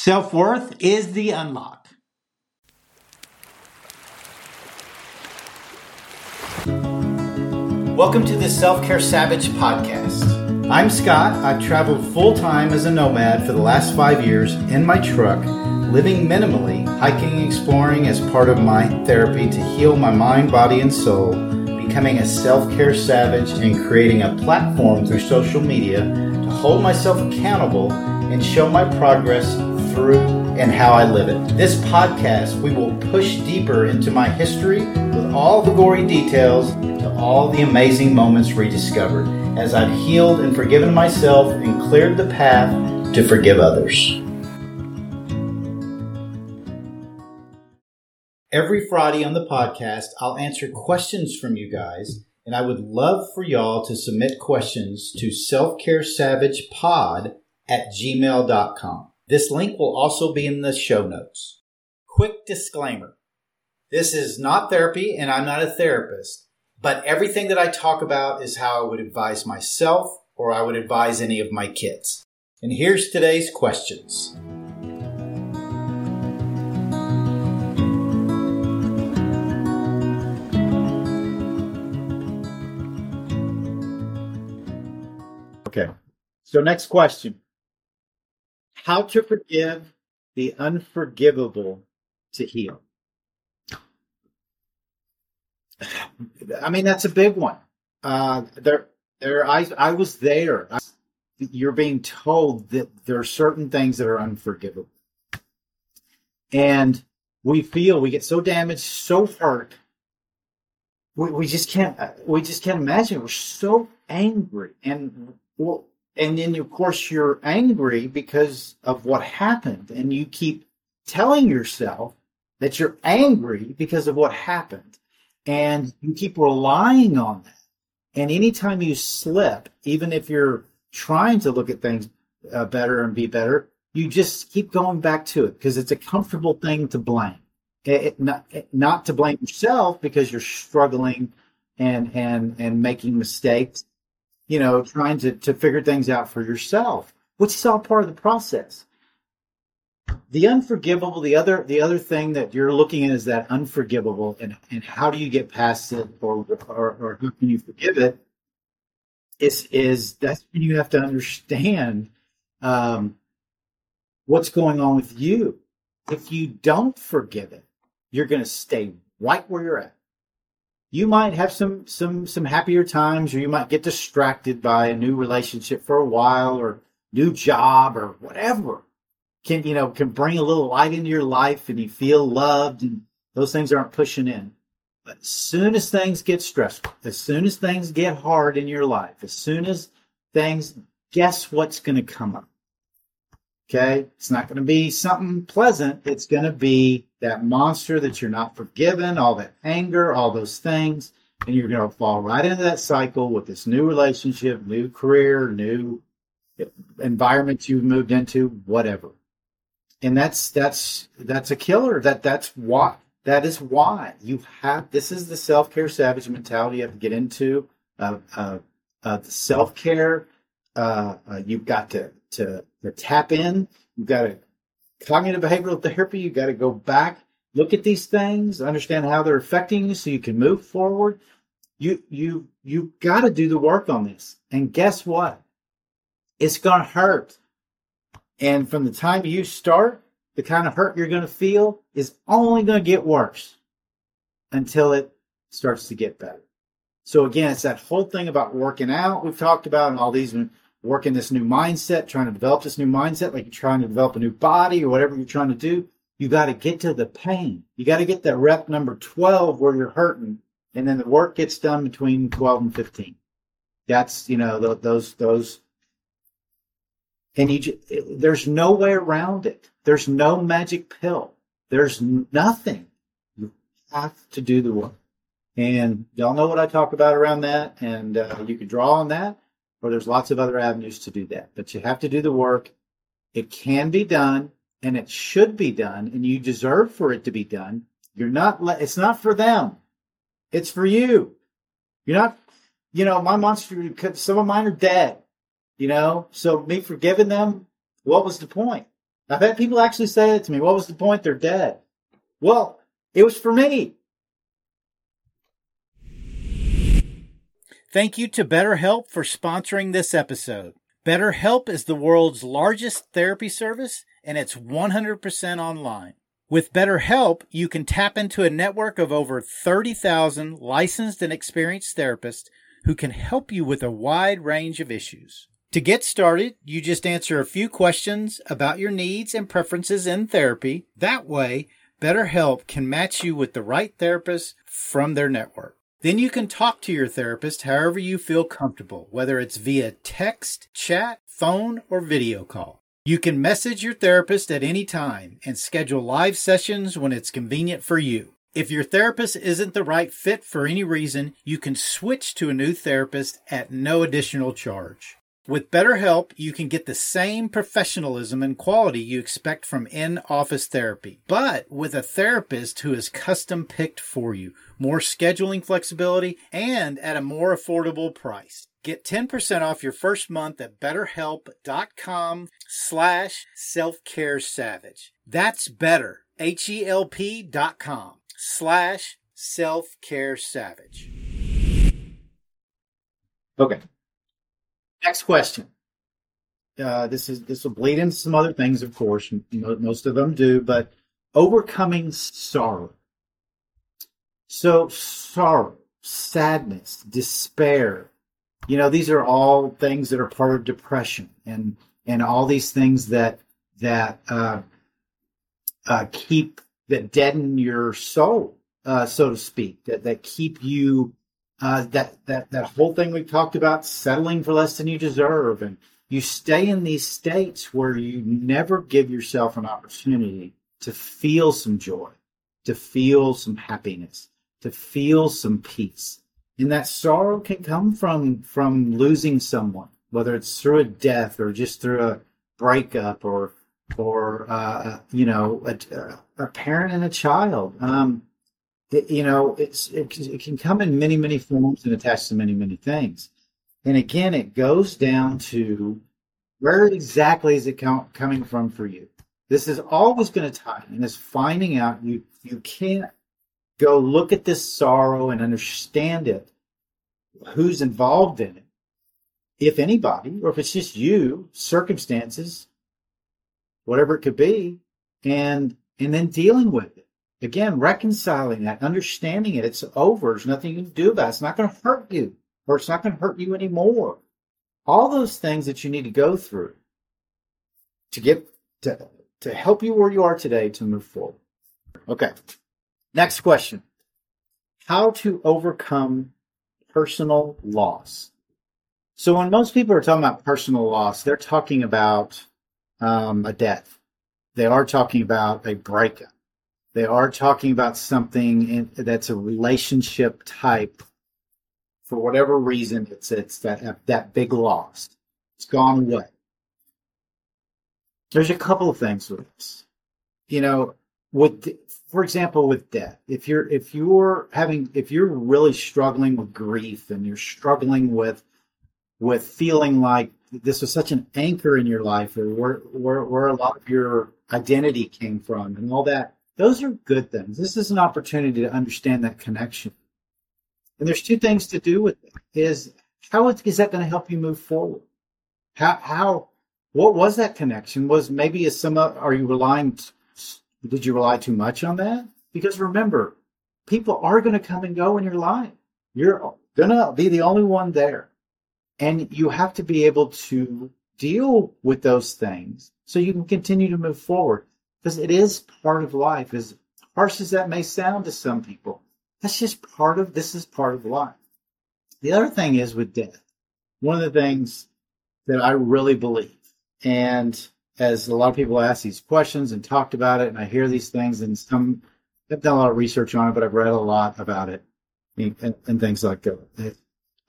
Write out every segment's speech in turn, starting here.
Self worth is the unlock. Welcome to the Self Care Savage podcast. I'm Scott. I've traveled full time as a nomad for the last five years in my truck, living minimally, hiking exploring as part of my therapy to heal my mind, body, and soul, becoming a self care savage, and creating a platform through social media to hold myself accountable and show my progress through and how I live it. This podcast, we will push deeper into my history with all the gory details to all the amazing moments rediscovered as I've healed and forgiven myself and cleared the path to forgive others. Every Friday on the podcast, I'll answer questions from you guys, and I would love for y'all to submit questions to selfcaresavagepod at gmail.com. This link will also be in the show notes. Quick disclaimer. This is not therapy and I'm not a therapist, but everything that I talk about is how I would advise myself or I would advise any of my kids. And here's today's questions. Okay. So next question how to forgive the unforgivable to heal. I mean, that's a big one. Uh, there, there. I, I was there. I, you're being told that there are certain things that are unforgivable, and we feel we get so damaged, so hurt. We, we just can't. We just can't imagine. We're so angry, and well, and then of course you're angry because of what happened and you keep telling yourself that you're angry because of what happened and you keep relying on that. And anytime you slip even if you're trying to look at things uh, better and be better you just keep going back to it because it's a comfortable thing to blame. It, it, not, it, not to blame yourself because you're struggling and and and making mistakes you know, trying to, to figure things out for yourself, which is all part of the process. The unforgivable, the other the other thing that you're looking at is that unforgivable and, and how do you get past it or, or or how can you forgive it? Is is that's when you have to understand um, what's going on with you. If you don't forgive it, you're going to stay right where you're at you might have some some some happier times or you might get distracted by a new relationship for a while or new job or whatever can you know can bring a little light into your life and you feel loved and those things aren't pushing in but as soon as things get stressful as soon as things get hard in your life as soon as things guess what's going to come up Okay. It's not going to be something pleasant. It's going to be that monster that you're not forgiven, all that anger, all those things. And you're going to fall right into that cycle with this new relationship, new career, new environment you've moved into, whatever. And that's, that's, that's a killer. That, that's why, that is why you have, this is the self care savage mentality you have to get into. Uh, uh, uh, self care, uh, uh, you've got to, to to tap in. You've got to cognitive behavioral therapy. You've got to go back, look at these things, understand how they're affecting you, so you can move forward. You you you got to do the work on this. And guess what? It's gonna hurt. And from the time you start, the kind of hurt you're gonna feel is only gonna get worse until it starts to get better. So again, it's that whole thing about working out we've talked about and all these working this new mindset, trying to develop this new mindset, like you're trying to develop a new body or whatever you're trying to do, you got to get to the pain. You got to get that rep number 12 where you're hurting. And then the work gets done between 12 and 15. That's, you know, those, those, and you, there's no way around it. There's no magic pill. There's nothing. You have to do the work. And y'all know what I talk about around that. And uh, you can draw on that or there's lots of other avenues to do that. But you have to do the work. It can be done and it should be done and you deserve for it to be done. You're not, it's not for them. It's for you. You're not, you know, my monster, some of mine are dead, you know, so me forgiving them, what was the point? I've had people actually say it to me. What was the point? They're dead. Well, it was for me. Thank you to BetterHelp for sponsoring this episode. BetterHelp is the world's largest therapy service and it's 100% online. With BetterHelp, you can tap into a network of over 30,000 licensed and experienced therapists who can help you with a wide range of issues. To get started, you just answer a few questions about your needs and preferences in therapy. That way, BetterHelp can match you with the right therapist from their network. Then you can talk to your therapist however you feel comfortable, whether it's via text, chat, phone, or video call. You can message your therapist at any time and schedule live sessions when it's convenient for you. If your therapist isn't the right fit for any reason, you can switch to a new therapist at no additional charge. With BetterHelp, you can get the same professionalism and quality you expect from in office therapy, but with a therapist who is custom picked for you, more scheduling flexibility, and at a more affordable price. Get 10% off your first month at betterhelp.com slash self-care. That's better, H-E-L-P dot com slash self-care. Okay. Next question. Uh, this is this will bleed into some other things, of course. Most of them do, but overcoming sorrow. So sorrow, sadness, despair, you know these are all things that are part of depression and and all these things that that uh, uh, keep that deaden your soul uh, so to speak that that keep you uh, that that that whole thing we talked about settling for less than you deserve. And you stay in these states where you never give yourself an opportunity to feel some joy to feel some happiness to feel some peace. And that sorrow can come from from losing someone whether it's through a death or just through a breakup or or uh, you know a, a, parent and a child. Um, you know it's it, it can come in many many forms and attached to many many things and again it goes down to where exactly is it com- coming from for you this is always going to tie in is finding out you you can't go look at this sorrow and understand it, who's involved in it, if anybody, or if it's just you, circumstances, whatever it could be, and and then dealing with it. Again, reconciling that, understanding it. It's over. There's nothing you can do about it. It's not going to hurt you, or it's not going to hurt you anymore. All those things that you need to go through to get to to help you where you are today to move forward. Okay. Next question How to overcome personal loss? So, when most people are talking about personal loss, they're talking about um, a death. They are talking about a breakup. They are talking about something in, that's a relationship type. For whatever reason, it's it's that that big loss. It's gone away. There's a couple of things with this. You know, with for example with death if you're if you're having if you're really struggling with grief and you're struggling with with feeling like this was such an anchor in your life or where where, where a lot of your identity came from and all that those are good things this is an opportunity to understand that connection and there's two things to do with it is how is that going to help you move forward how how what was that connection was maybe is some are you relying did you rely too much on that? Because remember, people are going to come and go in your life. You're going to be the only one there. And you have to be able to deal with those things so you can continue to move forward because it is part of life as harsh as that may sound to some people that's just part of this is part of life the other thing is with death one of the things that i really believe and as a lot of people ask these questions and talked about it, and I hear these things, and some I've done a lot of research on it, but I've read a lot about it and, and things like that.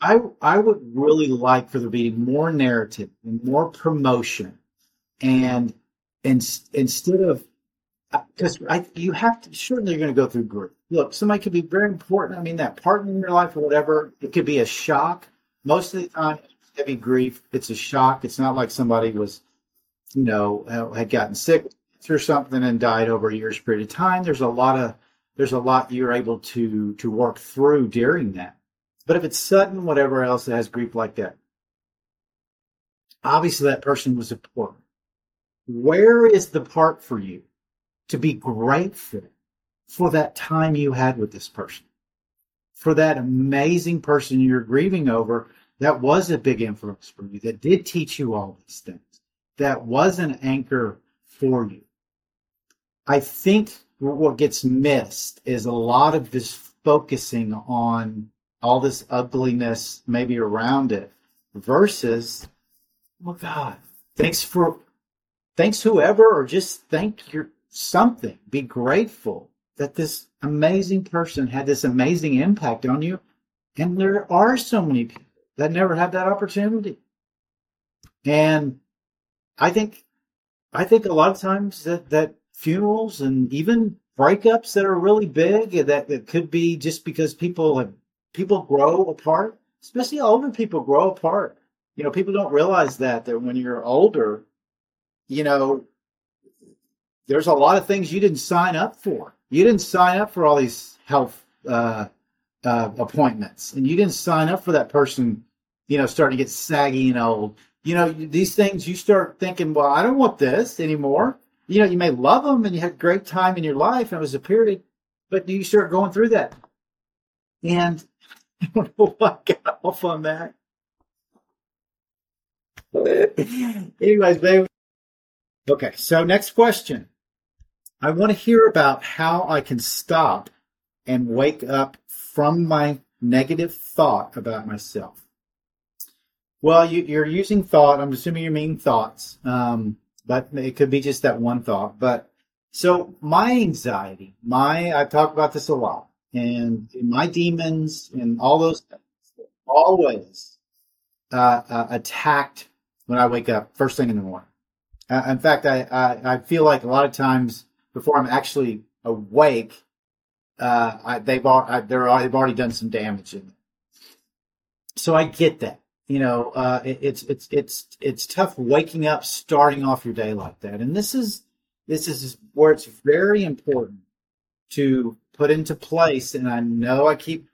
I I would really like for there to be more narrative and more promotion, and and instead of because you have to certainly you're going to go through grief. Look, somebody could be very important. I mean, that partner in your life or whatever, it could be a shock. Most of the time, heavy grief, it's a shock. It's not like somebody was you know, uh, had gotten sick or something and died over a year's period of time, there's a lot of there's a lot you're able to to work through during that. But if it's sudden, whatever else that has grief like that, obviously that person was important. Where is the part for you to be grateful for that time you had with this person? For that amazing person you're grieving over that was a big influence for you, that did teach you all these things, that was an anchor for you. I think what gets missed is a lot of this focusing on all this ugliness maybe around it versus, oh God, thanks for, thanks whoever, or just thank your something. Be grateful that this amazing person had this amazing impact on you. And there are so many people that never had that opportunity. And I think, I think a lot of times that, that funerals and even breakups that are really big that, that could be just because people have, people grow apart, especially older people grow apart. You know, people don't realize that, that when you're older, you know, there's a lot of things you didn't sign up for. You didn't sign up for all these health uh, uh, appointments, and you didn't sign up for that person you know, starting to get saggy and old. You know, these things you start thinking, well, I don't want this anymore. You know, you may love them and you had a great time in your life and it was a period, but you start going through that. And I don't got off on that. Anyways, baby. Okay, so next question. I want to hear about how I can stop and wake up from my negative thought about myself. Well, you, are using thought. I'm assuming you mean thoughts, um, but it could be just that one thought. But so my anxiety, my I've talked about this a lot, and my demons and all those things always uh, uh, attacked when I wake up first thing in the morning. Uh, in fact, I, I, I feel like a lot of times before I'm actually awake, uh, I, they've I, they've already done some damage in So I get that you know, uh, it, it's it's it's it's tough waking up, starting off your day like that. And this is this is where it's very important to put into place. And I know I keep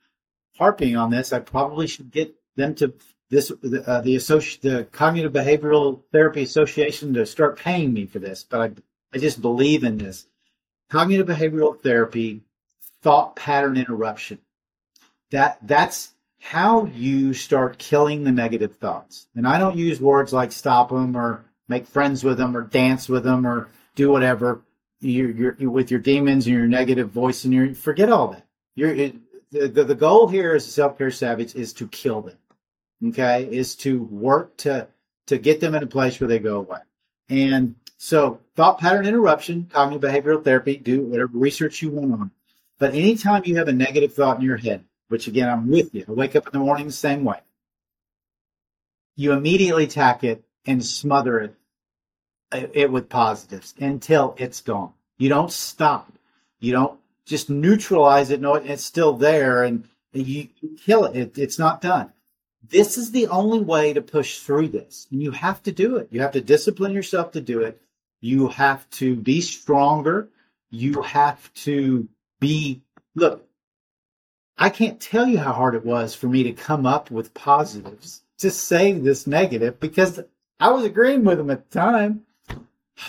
harping on this. I probably should get them to this the uh, the, associ- the cognitive behavioral therapy association to start paying me for this. But I I just believe in this cognitive behavioral therapy thought pattern interruption. That that's how you start killing the negative thoughts. And I don't use words like stop them or make friends with them or dance with them or do whatever. You're, you're, you're with your demons and your negative voice and you forget all that. You're, it, the, the goal here as a self-care savage is to kill them. Okay. Is to work to, to get them in a place where they go away. And so thought pattern interruption, cognitive behavioral therapy, do whatever research you want on. But anytime you have a negative thought in your head, which again, I'm with you. I wake up in the morning the same way. You immediately attack it and smother it, uh, it with positives until it's gone. You don't stop. You don't just neutralize it. No, it's still there and you kill it. it. It's not done. This is the only way to push through this. And you have to do it. You have to discipline yourself to do it. You have to be stronger. You have to be, look, I can't tell you how hard it was for me to come up with positives to say this negative because I was agreeing with them at the time.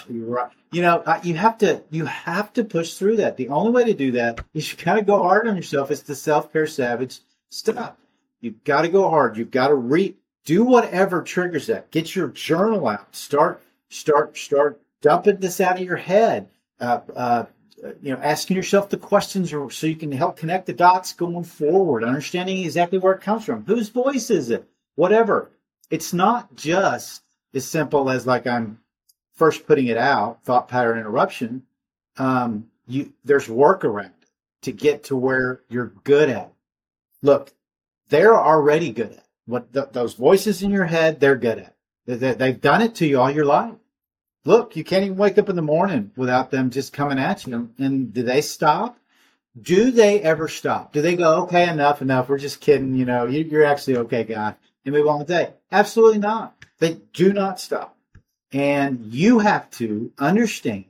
You're right. You know, you have to you have to push through that. The only way to do that is you got to go hard on yourself. It's the self care savage stuff. You've got to go hard. You've got to read. Do whatever triggers that. Get your journal out. Start start start dumping this out of your head. Uh, uh, you know, asking yourself the questions so you can help connect the dots going forward, understanding exactly where it comes from. Whose voice is it? Whatever. It's not just as simple as like I'm first putting it out, thought pattern interruption. Um, you, there's workaround to get to where you're good at. Look, they're already good at what the, those voices in your head. They're good at. They, they've done it to you all your life look, you can't even wake up in the morning without them just coming at you. And do they stop? Do they ever stop? Do they go, okay, enough, enough. We're just kidding. You know, you're actually okay, guy, and move on with day. Absolutely not. They do not stop. And you have to understand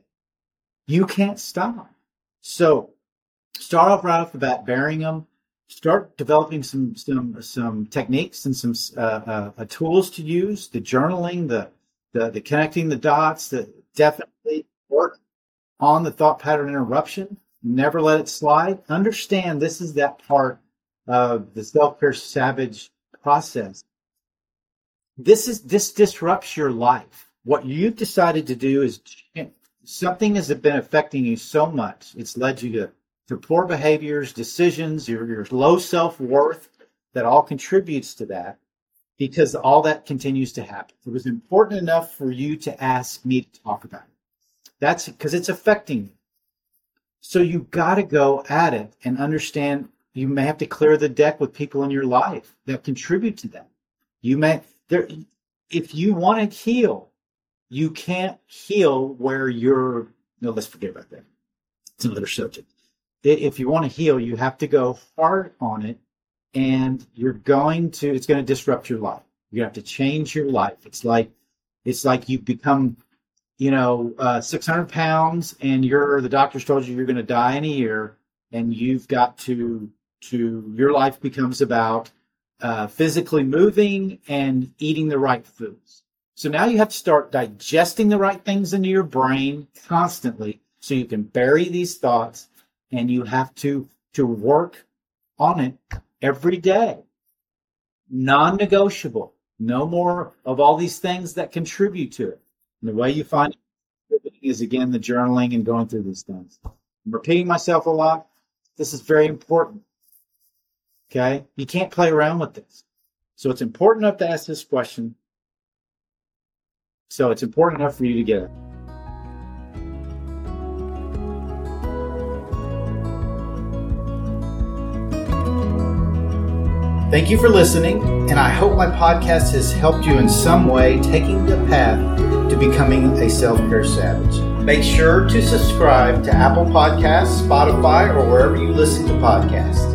you can't stop. So start off right off the bat, burying them. Start developing some some some techniques and some uh, uh, tools to use. The journaling, the the, the connecting the dots. The definitely work on the thought pattern interruption. Never let it slide. Understand this is that part of the self care savage process. This is this disrupts your life. What you've decided to do is something has been affecting you so much. It's led you to, to poor behaviors, decisions, your, your low self worth that all contributes to that because all that continues to happen. It was important enough for you to ask me to talk about it. That's because it's affecting you. So you got to go at it and understand you may have to clear the deck with people in your life that contribute to that. You may there if you want to heal, you can't heal where you're no let's forget about that it's another subject if you want to heal you have to go hard on it and you're going to it's going to disrupt your life. You have to change your life. It's like it's like you become you know uh, 600 pounds and you're the doctors told you you're going to die in a year and you've got to to your life becomes about uh, physically moving and eating the right foods. So now you have to start digesting the right things into your brain constantly so you can bury these thoughts and you have to to work on it every day. Non-negotiable. No more of all these things that contribute to it. And the way you find it is again the journaling and going through these things. I'm repeating myself a lot. This is very important. Okay? You can't play around with this. So it's important enough to ask this question so it's important enough for you to get it. Thank you for listening, and I hope my podcast has helped you in some way taking the path to becoming a self care savage. Make sure to subscribe to Apple Podcasts, Spotify, or wherever you listen to podcasts.